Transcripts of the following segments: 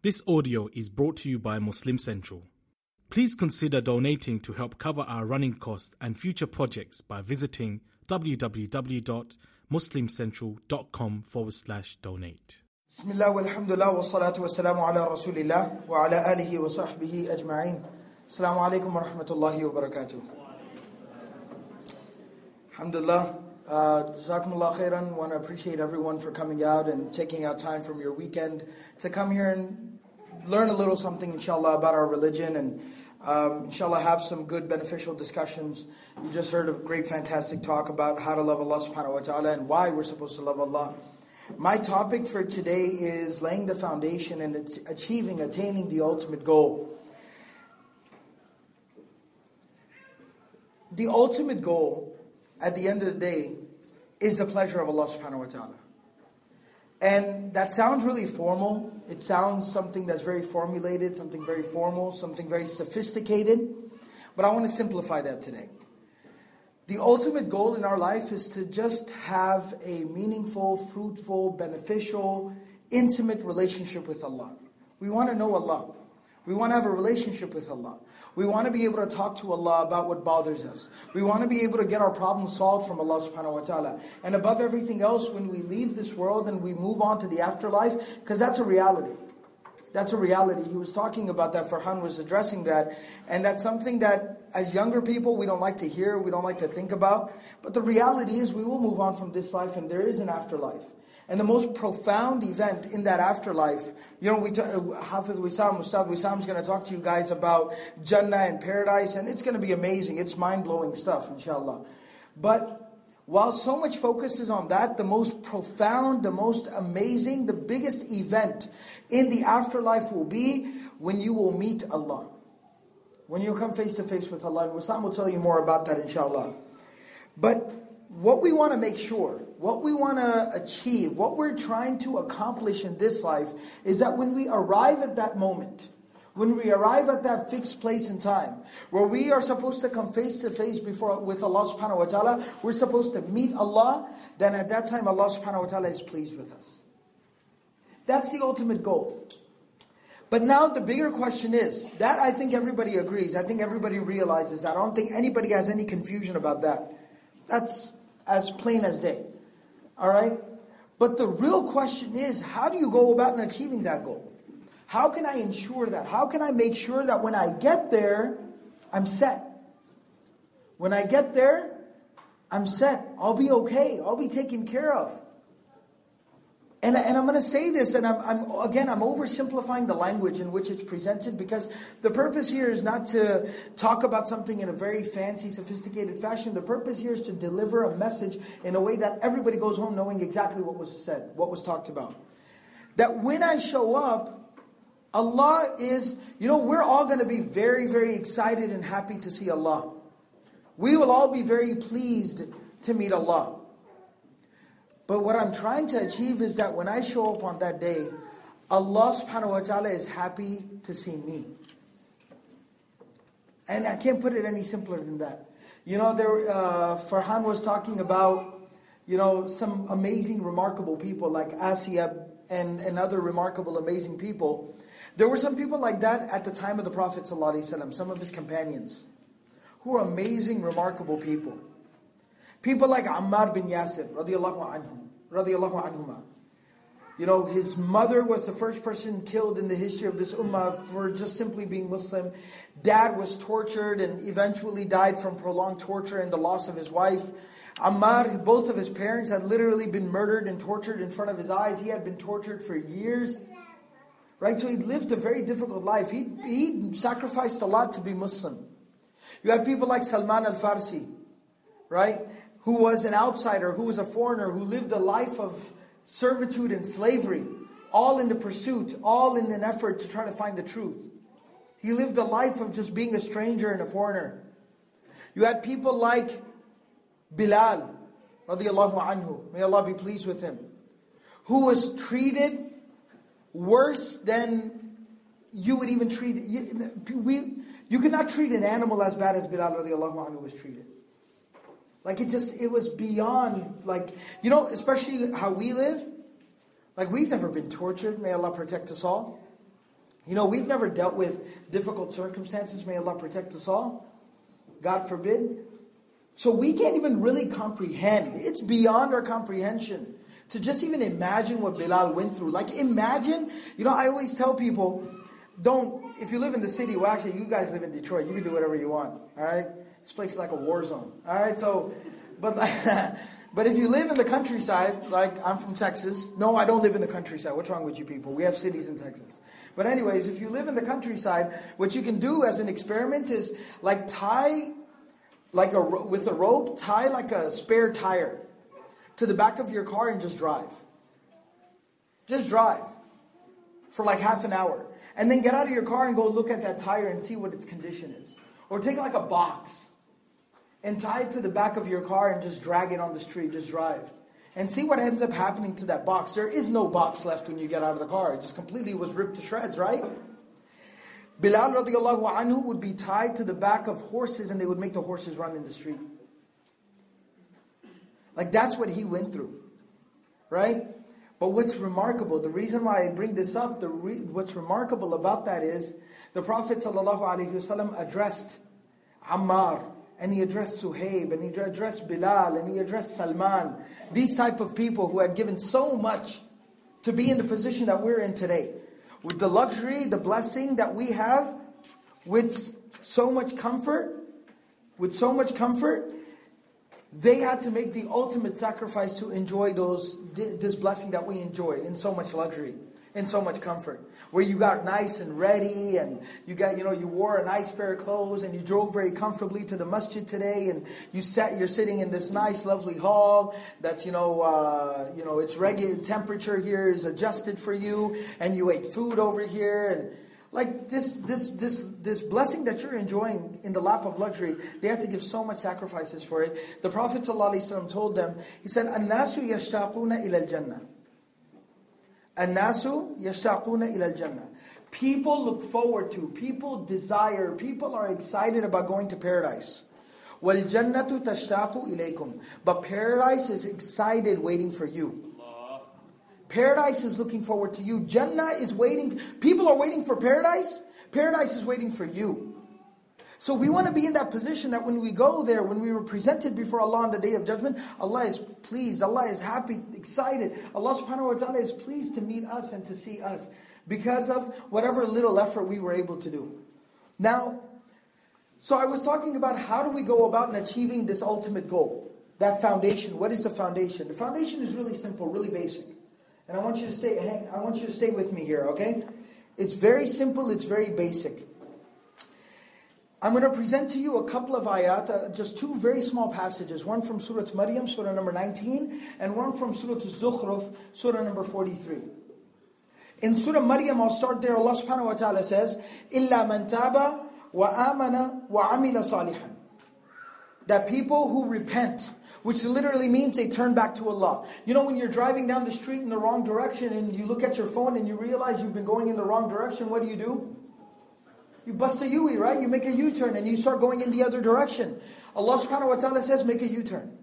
This audio is brought to you by Muslim Central. Please consider donating to help cover our running costs and future projects by visiting www.muslimcentral.com forward slash donate. Bismillah walhamdulillah wa salatu wa salamu ala rasulillah wa ala alihi wa sahbihi ajma'in. Assalamu alaikum wa rahmatullahi wa barakatuh. Alhamdulillah. Uh, Jazakumullah khairan. Want to appreciate everyone for coming out and taking out time from your weekend to come here and learn a little something, inshallah, about our religion and um, inshallah have some good beneficial discussions. You just heard a great, fantastic talk about how to love Allah subhanahu wa ta'ala and why we're supposed to love Allah. My topic for today is laying the foundation and achieving, attaining the ultimate goal. The ultimate goal at the end of the day is the pleasure of Allah subhanahu wa ta'ala. And that sounds really formal. It sounds something that's very formulated, something very formal, something very sophisticated. But I want to simplify that today. The ultimate goal in our life is to just have a meaningful, fruitful, beneficial, intimate relationship with Allah. We want to know Allah. We want to have a relationship with Allah. We want to be able to talk to Allah about what bothers us. We want to be able to get our problems solved from Allah subhanahu wa ta'ala. And above everything else, when we leave this world and we move on to the afterlife, because that's a reality. That's a reality. He was talking about that, Farhan was addressing that. And that's something that, as younger people, we don't like to hear, we don't like to think about. But the reality is, we will move on from this life and there is an afterlife. And the most profound event in that afterlife, you know, we t- Hafiz Wissam, Ustad Wissam is going to talk to you guys about Jannah and paradise, and it's going to be amazing. It's mind blowing stuff, inshallah. But while so much focus is on that, the most profound, the most amazing, the biggest event in the afterlife will be when you will meet Allah. When you come face to face with Allah. And Wissam will tell you more about that, inshallah. But what we want to make sure, what we want to achieve, what we're trying to accomplish in this life is that when we arrive at that moment, when we arrive at that fixed place in time, where we are supposed to come face to face before with Allah subhanahu wa ta'ala, we're supposed to meet Allah, then at that time Allah subhanahu wa ta'ala is pleased with us. That's the ultimate goal. But now the bigger question is, that I think everybody agrees, I think everybody realizes that. I don't think anybody has any confusion about that. That's as plain as day. All right? But the real question is how do you go about achieving that goal? How can I ensure that? How can I make sure that when I get there, I'm set? When I get there, I'm set. I'll be okay. I'll be taken care of. And, and I'm going to say this, and I'm, I'm, again, I'm oversimplifying the language in which it's presented because the purpose here is not to talk about something in a very fancy, sophisticated fashion. The purpose here is to deliver a message in a way that everybody goes home knowing exactly what was said, what was talked about. That when I show up, Allah is, you know, we're all going to be very, very excited and happy to see Allah. We will all be very pleased to meet Allah. But what I'm trying to achieve is that when I show up on that day, Allah subhanahu wa ta'ala is happy to see me. And I can't put it any simpler than that. You know, there, uh, Farhan was talking about, you know, some amazing, remarkable people like Asiyah and, and other remarkable, amazing people. There were some people like that at the time of the Prophet ﷺ, some of his companions, who were amazing, remarkable people. People like Ammar bin Yasir, radiallahu anhu, radiallahu anhuma. You know, his mother was the first person killed in the history of this ummah for just simply being Muslim. Dad was tortured and eventually died from prolonged torture and the loss of his wife. Ammar, both of his parents had literally been murdered and tortured in front of his eyes. He had been tortured for years. Right? So he lived a very difficult life. He, he sacrificed a lot to be Muslim. You have people like Salman al Farsi, right? Who was an outsider, who was a foreigner, who lived a life of servitude and slavery, all in the pursuit, all in an effort to try to find the truth. He lived a life of just being a stranger and a foreigner. You had people like Bilal, radiallahu may Allah be pleased with him, who was treated worse than you would even treat. You, we, you could not treat an animal as bad as Bilal radiallahu was treated. Like it just, it was beyond, like, you know, especially how we live. Like we've never been tortured. May Allah protect us all. You know, we've never dealt with difficult circumstances. May Allah protect us all. God forbid. So we can't even really comprehend. It's beyond our comprehension to just even imagine what Bilal went through. Like imagine, you know, I always tell people, don't, if you live in the city, well actually you guys live in Detroit, you can do whatever you want, all right? This place is like a war zone, all right? So, but but if you live in the countryside, like I'm from Texas, no, I don't live in the countryside. What's wrong with you people? We have cities in Texas. But anyways, if you live in the countryside, what you can do as an experiment is like tie, like a with a rope, tie like a spare tire to the back of your car and just drive. Just drive for like half an hour. And then get out of your car and go look at that tire and see what its condition is. Or take like a box and tie it to the back of your car and just drag it on the street, just drive. And see what ends up happening to that box. There is no box left when you get out of the car. It just completely was ripped to shreds, right? Bilal radiallahu anhu would be tied to the back of horses and they would make the horses run in the street. Like that's what he went through. Right? But what's remarkable, the reason why I bring this up, the re, what's remarkable about that is the Prophet ﷺ addressed Ammar, and he addressed Suhaib, and he addressed Bilal, and he addressed Salman. These type of people who had given so much to be in the position that we're in today. With the luxury, the blessing that we have, with so much comfort, with so much comfort, they had to make the ultimate sacrifice to enjoy those this blessing that we enjoy in so much luxury in so much comfort where you got nice and ready and you got you know you wore a nice pair of clothes and you drove very comfortably to the masjid today and you sat you're sitting in this nice lovely hall that's you know uh, you know it's regular temperature here is adjusted for you and you ate food over here and like this, this, this, this blessing that you're enjoying in the lap of luxury, they had to give so much sacrifices for it. The Prophet ﷺ told them, he said, "An-nasu yashtaquna ila al-jannah." Anasu yashtaquna ilal jannah. People look forward to, people desire, people are excited about going to paradise. Wal jannatu tashtaqu ilaykum. But paradise is excited waiting for you. Paradise is looking forward to you. Jannah is waiting. People are waiting for paradise. Paradise is waiting for you. So we want to be in that position that when we go there, when we were presented before Allah on the day of judgment, Allah is pleased, Allah is happy, excited. Allah subhanahu wa ta'ala is pleased to meet us and to see us because of whatever little effort we were able to do. Now, so I was talking about how do we go about in achieving this ultimate goal? That foundation. What is the foundation? The foundation is really simple, really basic. And I want you to stay I want you to stay with me here, okay? It's very simple, it's very basic. I'm going to present to you a couple of ayat, uh, just two very small passages, one from Surah Maryam, Surah number 19, and one from Surah Zukhruf, Surah number 43. In Surah Maryam, I'll start there. Allah subhanahu wa ta'ala says, إِلَّا مَنْ تَابَ وَآمَنَ وَعَمِلَ صَالِحًا That people who repent, which literally means they turn back to Allah. You know, when you're driving down the street in the wrong direction and you look at your phone and you realize you've been going in the wrong direction, what do you do? You bust a U, right? You make a U-turn and you start going in the other direction. Allah subhanahu wa ta'ala says, make a U-turn.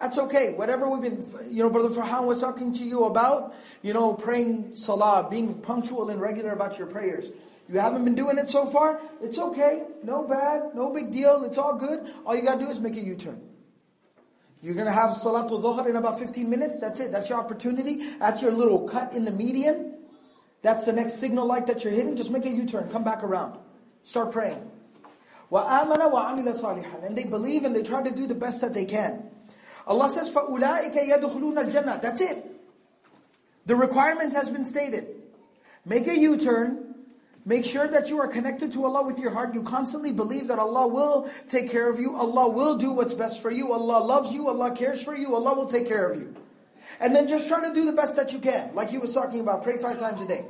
That's okay. Whatever we've been, you know, Brother Farhan was talking to you about, you know, praying salah, being punctual and regular about your prayers. You haven't been doing it so far? It's okay. No bad. No big deal. It's all good. All you got to do is make a U-turn. You're going to have Salatul Dhuhr in about 15 minutes. That's it. That's your opportunity. That's your little cut in the median. That's the next signal light that you're hitting. Just make a U-turn. Come back around. Start praying. وَآمَنَ وَعَمِلَ صَالِحًا And they believe and they try to do the best that they can. Allah says, فَأُولَٰئِكَ يَدْخُلُونَ الْجَنَّةِ That's it. The requirement has been stated. Make a U-turn Make sure that you are connected to Allah with your heart. You constantly believe that Allah will take care of you. Allah will do what's best for you. Allah loves you. Allah cares for you. Allah will take care of you. And then just try to do the best that you can. Like he was talking about, pray five times a day.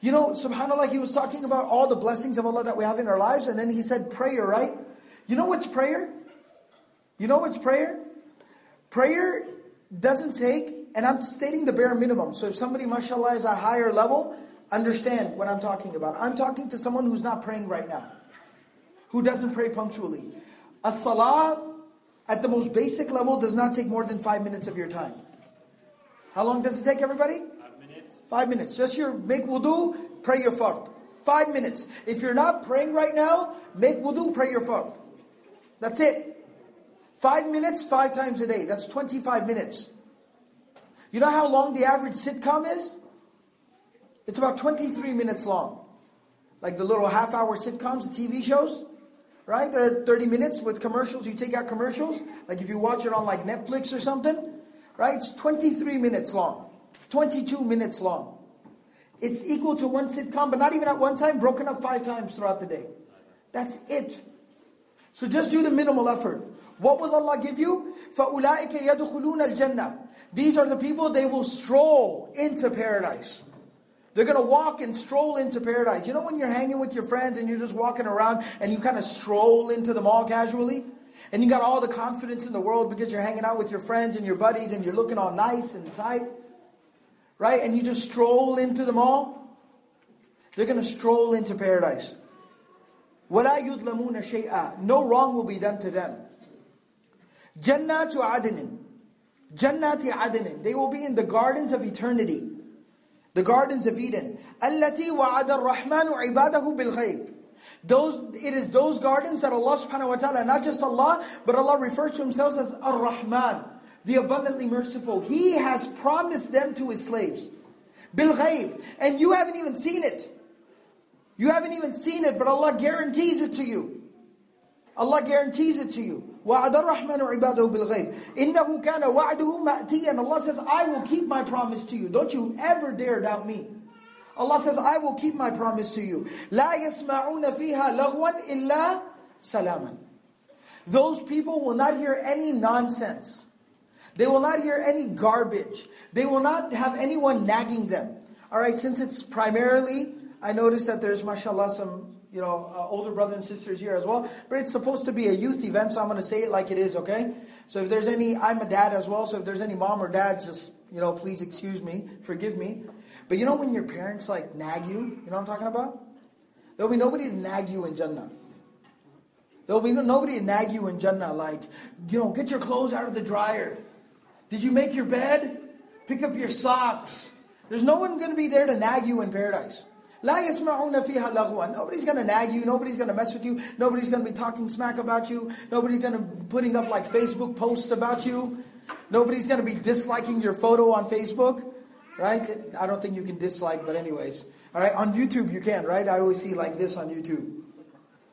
You know, subhanAllah, he was talking about all the blessings of Allah that we have in our lives. And then he said prayer, right? You know what's prayer? You know what's prayer? Prayer doesn't take, and I'm stating the bare minimum. So if somebody, mashallah, is at a higher level, understand what I'm talking about. I'm talking to someone who's not praying right now, who doesn't pray punctually. A salah at the most basic level does not take more than five minutes of your time. How long does it take, everybody? Five minutes. Five minutes. Just your make wudu, pray your fard. Five minutes. If you're not praying right now, make wudu, pray your fard. That's it. Five minutes, five times a day. That's 25 minutes. You know how long the average sitcom is? It's about 23 minutes long. Like the little half hour sitcoms, the TV shows, right? They're 30 minutes with commercials. You take out commercials. Like if you watch it on like Netflix or something, right? It's 23 minutes long, 22 minutes long. It's equal to one sitcom, but not even at one time, broken up five times throughout the day. That's it. So just do the minimal effort. What will Allah give you? فَأُولَٰئِكَ يَدْخُلُونَ الْجَنَّةِ These are the people, they will stroll into paradise. They're going to walk and stroll into paradise. You know when you're hanging with your friends and you're just walking around and you kind of stroll into the mall casually? And you got all the confidence in the world because you're hanging out with your friends and your buddies and you're looking all nice and tight right? And you just stroll into the mall, they're going to stroll into paradise. وَلَا يُظْلَمُونَ شَيْئًا No wrong will be done to them. جَنَّاتُ عَدْنٍ جَنَّاتِ عَدْنٍ They will be in the gardens of eternity. The gardens of Eden. الَّتِي وَعَدَ الرَّحْمَنُ عِبَادَهُ بِالْغَيْبِ those, it is those gardens that Allah subhanahu wa ta'ala, not just Allah, but Allah refers to Himself as Ar-Rahman the abundantly merciful. He has promised them to His slaves. Bil And you haven't even seen it. You haven't even seen it, but Allah guarantees it to you. Allah guarantees it to you. وَعَدَ الرَّحْمَنُ عِبَادَهُ بِالْغَيْبِ إِنَّهُ كَانَ وَعْدُهُ مَأْتِيًا Allah says, I will keep my promise to you. Don't you ever dare doubt me. Allah says, I will keep my promise to you. لَا يَسْمَعُونَ فِيهَا لَغْوًا إِلَّا سَلَامًا Those people will not hear any nonsense. They will not hear any garbage. They will not have anyone nagging them. All right, since it's primarily, I notice that there's, mashallah, some you know, uh, older brothers and sisters here as well. But it's supposed to be a youth event, so I'm going to say it like it is, okay? So if there's any, I'm a dad as well, so if there's any mom or dads, just, you know, please excuse me, forgive me. But you know when your parents like nag you, you know what I'm talking about? There'll be nobody to nag you in Jannah. There'll be nobody to nag you in Jannah, like, you know, get your clothes out of the dryer. Did you make your bed? Pick up your socks. There's no one going to be there to nag you in paradise. Nobody's going to nag you. Nobody's going to mess with you. Nobody's going to be talking smack about you. Nobody's going to be putting up like Facebook posts about you. Nobody's going to be disliking your photo on Facebook. Right? I don't think you can dislike, but anyways. All right? On YouTube, you can, right? I always see like this on YouTube.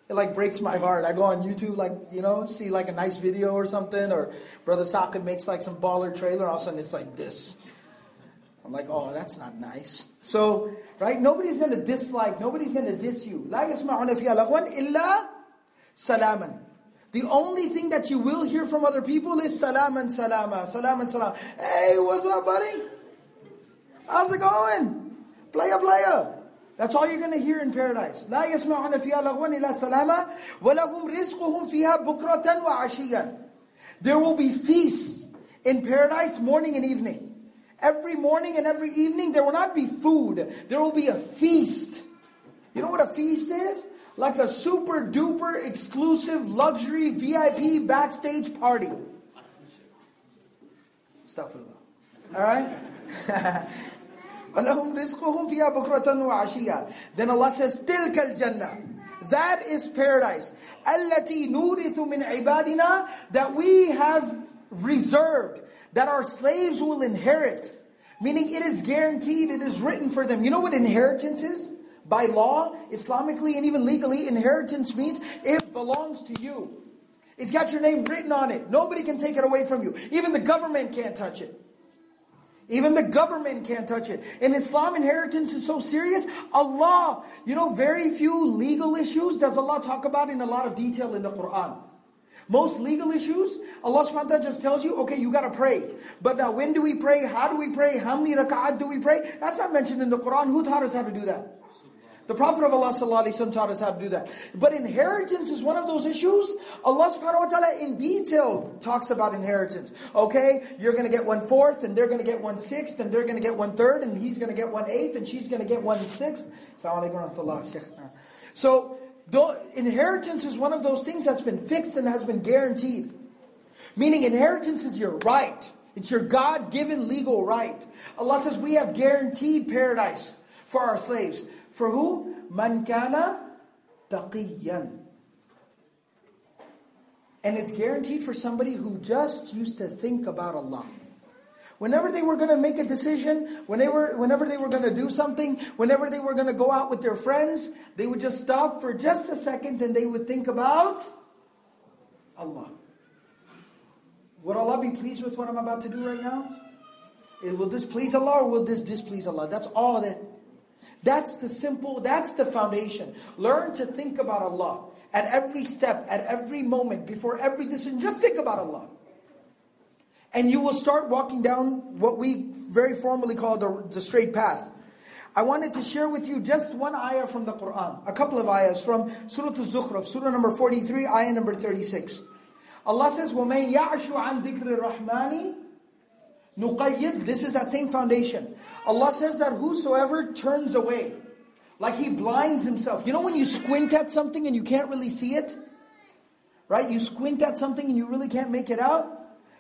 It like breaks my heart. I go on YouTube, like, you know, see like a nice video or something, or Brother Saqib makes like some baller trailer, all of a sudden it's like this. I'm like, oh, that's not nice. So, right, nobody's going to dislike, nobody's going to diss you. لا يسمعون فيها لغوا إلا سلاما. The only thing that you will hear from other people is salaman salama, salaman salam. Hey, what's up, buddy? How's it going? Playa, playa. That's all you're going to hear in paradise. لا يسمعون فيها لغوا إلا سلاما ولهم رزقهم فيها بكرة وعشيا. There will be feasts in paradise morning and evening. Every morning and every evening there will not be food. There will be a feast. You know what a feast is? Like a super duper exclusive luxury VIP backstage party. Stuff All right? وَلَهُمْ رِزْقُهُمْ فِيهَا بُكْرَةً وَعَشِيًّا Then Allah says, تِلْكَ الْجَنَّةِ That is paradise. الَّتِي نُورِثُ مِنْ عِبَادِنَا That we have reserved, that our slaves will inherit. Meaning it is guaranteed, it is written for them. You know what inheritance is? By law, Islamically, and even legally, inheritance means it belongs to you. It's got your name written on it. Nobody can take it away from you. Even the government can't touch it. Even the government can't touch it. And Islam, inheritance is so serious. Allah, you know, very few legal issues does Allah talk about in a lot of detail in the Quran. Most legal issues, Allah subhanahu wa ta'ala just tells you, okay, you gotta pray. But now, when do we pray? How do we pray? How many rak'at do we pray? That's not mentioned in the Quran. Who taught us how to do that? The Prophet of Allah sallallahu taught us how to do that. But inheritance is one of those issues. Allah subhanahu wa ta'ala in detail talks about inheritance. Okay, you're going to get one fourth, and they're going to get one sixth, and they're going to get one third, and he's going to get one eighth, and she's going to get one sixth. So, inheritance is one of those things that's been fixed and has been guaranteed. Meaning, inheritance is your right. It's your God given legal right. Allah says we have guaranteed paradise for our slaves. For who? Man kana taqiyan. And it's guaranteed for somebody who just used to think about Allah. Whenever they were going to make a decision, whenever, whenever they were going to do something, whenever they were going to go out with their friends, they would just stop for just a second and they would think about Allah. Would Allah be pleased with what I'm about to do right now? It, will this please Allah or will this displease Allah? That's all that. That's the simple, that's the foundation. Learn to think about Allah at every step, at every moment, before every decision. Just think about Allah and you will start walking down what we very formally call the, the straight path. I wanted to share with you just one ayah from the Quran, a couple of ayahs from Surah Al-Zukhruf, Surah number 43, ayah number 36. Allah says, وَمَن يَعْشُ عَن ذِكْرِ الرَّحْمَنِ نُقَيِّدْ This is that same foundation. Allah says that whosoever turns away, like he blinds himself. You know when you squint at something and you can't really see it? Right? You squint at something and you really can't make it out?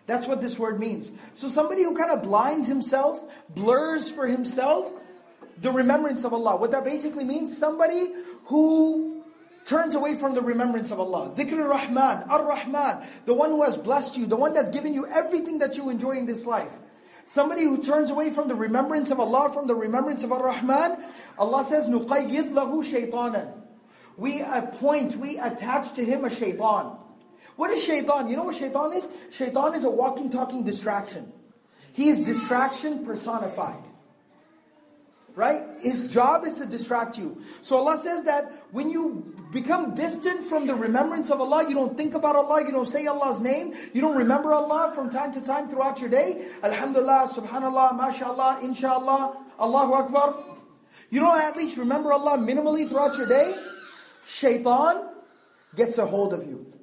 That's what this word means. So somebody who kind of blinds himself, blurs for himself the remembrance of Allah. What that basically means, somebody who turns away from the remembrance of Allah. Dhikr rahman Ar-Rahman, the one who has blessed you, the one that's given you everything that you enjoy in this life. Somebody who turns away from the remembrance of Allah, from the remembrance of Ar-Rahman, Allah says, نُقَيِّدْ لَهُ شَيْطَانًا We appoint, we attach to him a shaitan. What is shaitan? You know what shaitan is? Shaitan is a walking, talking distraction. He is distraction personified. Right? His job is to distract you. So Allah says that when you become distant from the remembrance of Allah, you don't think about Allah, you don't say Allah's name, you don't remember Allah from time to time throughout your day. Alhamdulillah, subhanallah, mashallah, inshallah, Allahu Akbar. You don't at least remember Allah minimally throughout your day. Shaitan gets a hold of you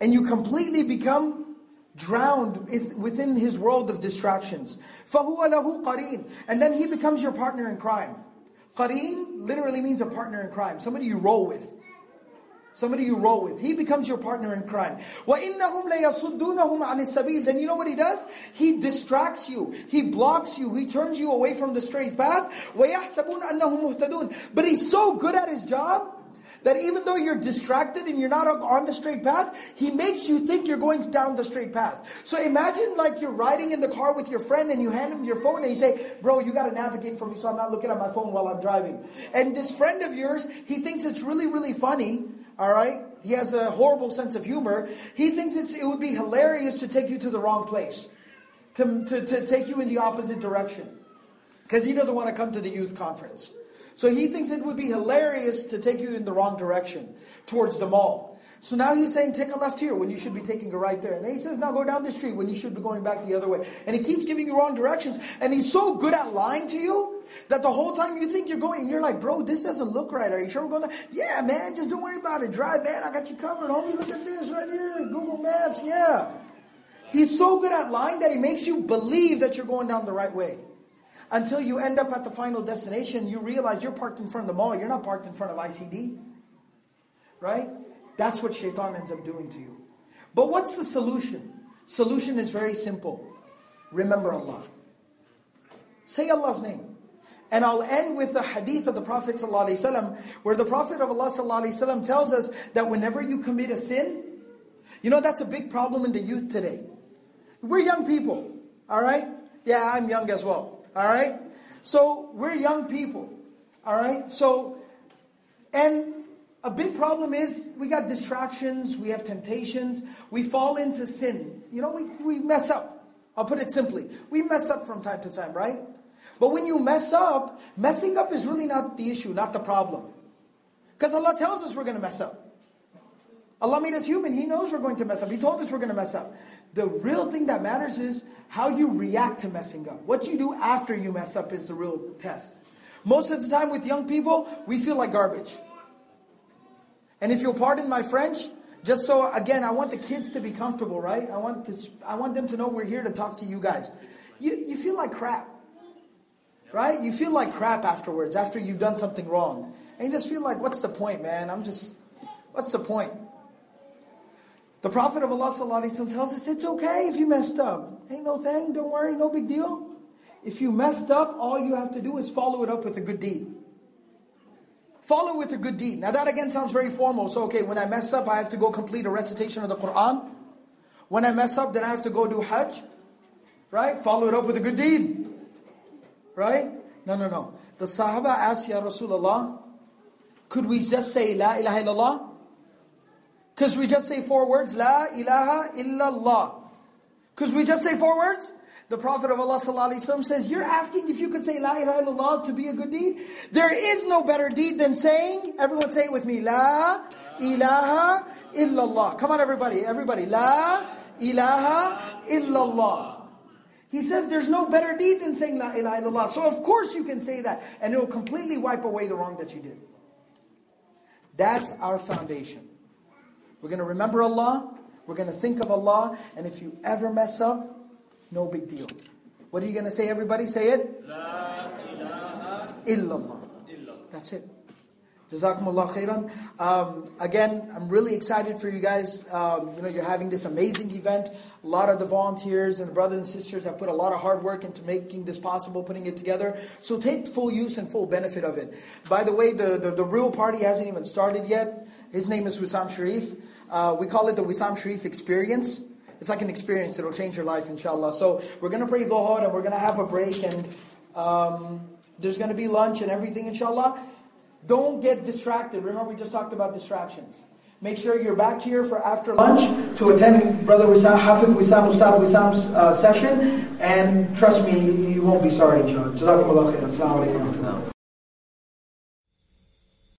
And you completely become drowned within his world of distractions. فَهُوَ لَهُ قَرِينٌ And then he becomes your partner in crime. Qareen literally means a partner in crime, somebody you roll with. Somebody you roll with. He becomes your partner in crime. وَإِنَّهُمْ لَيَصُدُّونَهُمْ عَنِ السَّبِيلِ Then you know what he does? He distracts you. He blocks you. He turns you away from the straight path. وَيَحْسَبُونَ أَنَّهُمْ مُهْتَدُونَ But he's so good at his job that even though you're distracted and you're not on the straight path, He makes you think you're going down the straight path. So imagine like you're riding in the car with your friend and you hand him your phone and you say, Bro, you got to navigate for me so I'm not looking at my phone while I'm driving. And this friend of yours, he thinks it's really, really funny. All right? He has a horrible sense of humor. He thinks it's, it would be hilarious to take you to the wrong place, to, to, to take you in the opposite direction. Because he doesn't want to come to the youth conference. So he thinks it would be hilarious to take you in the wrong direction, towards the mall. So now he's saying, take a left here when you should be taking a right there. And he says, now go down the street when you should be going back the other way. And he keeps giving you wrong directions. And he's so good at lying to you that the whole time you think you're going, and you're like, bro, this doesn't look right. Are you sure we're going to? Yeah, man, just don't worry about it. Drive, man. I got you covered. Homie, look at this right here. Google Maps. Yeah. He's so good at lying that he makes you believe that you're going down the right way until you end up at the final destination, you realize you're parked in front of the mall, you're not parked in front of ICD. Right? That's what shaitan ends up doing to you. But what's the solution? Solution is very simple. Remember Allah. Say Allah's name. And I'll end with the hadith of the Prophet ﷺ, where the Prophet of Allah ﷺ tells us that whenever you commit a sin, you know that's a big problem in the youth today. We're young people, all right? Yeah, I'm young as well. All right? So we're young people. All right? So, and a big problem is we got distractions, we have temptations, we fall into sin. You know, we, we mess up. I'll put it simply. We mess up from time to time, right? But when you mess up, messing up is really not the issue, not the problem. Because Allah tells us we're going to mess up. Allah made us human. He knows we're going to mess up. He told us we're going to mess up. The real thing that matters is how you react to messing up. What you do after you mess up is the real test. Most of the time with young people, we feel like garbage. And if you'll pardon my French, just so again, I want the kids to be comfortable, right? I want to, I want them to know we're here to talk to you guys. You, you feel like crap, right? You feel like crap afterwards, after you've done something wrong. And you just feel like, what's the point, man? I'm just, what's the point? The Prophet of Allah tells us it's okay if you messed up. Ain't no thing, don't worry, no big deal. If you messed up, all you have to do is follow it up with a good deed. Follow with a good deed. Now that again sounds very formal. So okay, when I mess up, I have to go complete a recitation of the Quran. When I mess up, then I have to go do Hajj. Right? Follow it up with a good deed. Right? No, no, no. The Sahaba asked, Ya Rasulullah, could we just say La ilaha illallah? Because we just say four words, La ilaha illallah. Because we just say four words? The Prophet of Allah ﷺ says, You're asking if you could say La ilaha illallah to be a good deed? There is no better deed than saying, everyone say it with me, La ilaha illallah. Come on, everybody, everybody. La ilaha illallah. He says there's no better deed than saying La ilaha illallah. So of course you can say that, and it will completely wipe away the wrong that you did. That's our foundation. We're going to remember Allah, we're going to think of Allah, and if you ever mess up, no big deal. What are you going to say, everybody? Say it. La ilaha illallah. That's it. Jazakumullah khairan. Um, again, I'm really excited for you guys. Um, you know, you're having this amazing event. A lot of the volunteers and the brothers and sisters have put a lot of hard work into making this possible, putting it together. So take full use and full benefit of it. By the way, the, the, the real party hasn't even started yet. His name is Wissam Sharif. Uh, we call it the Wissam Sharif Experience. It's like an experience. It'll change your life, inshallah. So we're going to pray Dhuhr and we're going to have a break and um, there's going to be lunch and everything, inshallah. Don't get distracted. Remember, we just talked about distractions. Make sure you're back here for after lunch to attend Brother Wissam, Hafiz Wissam, Ustad Wissam's uh, session. And trust me, you won't be sorry, inshallah. Jazakumullah khair. Assalamu alaikum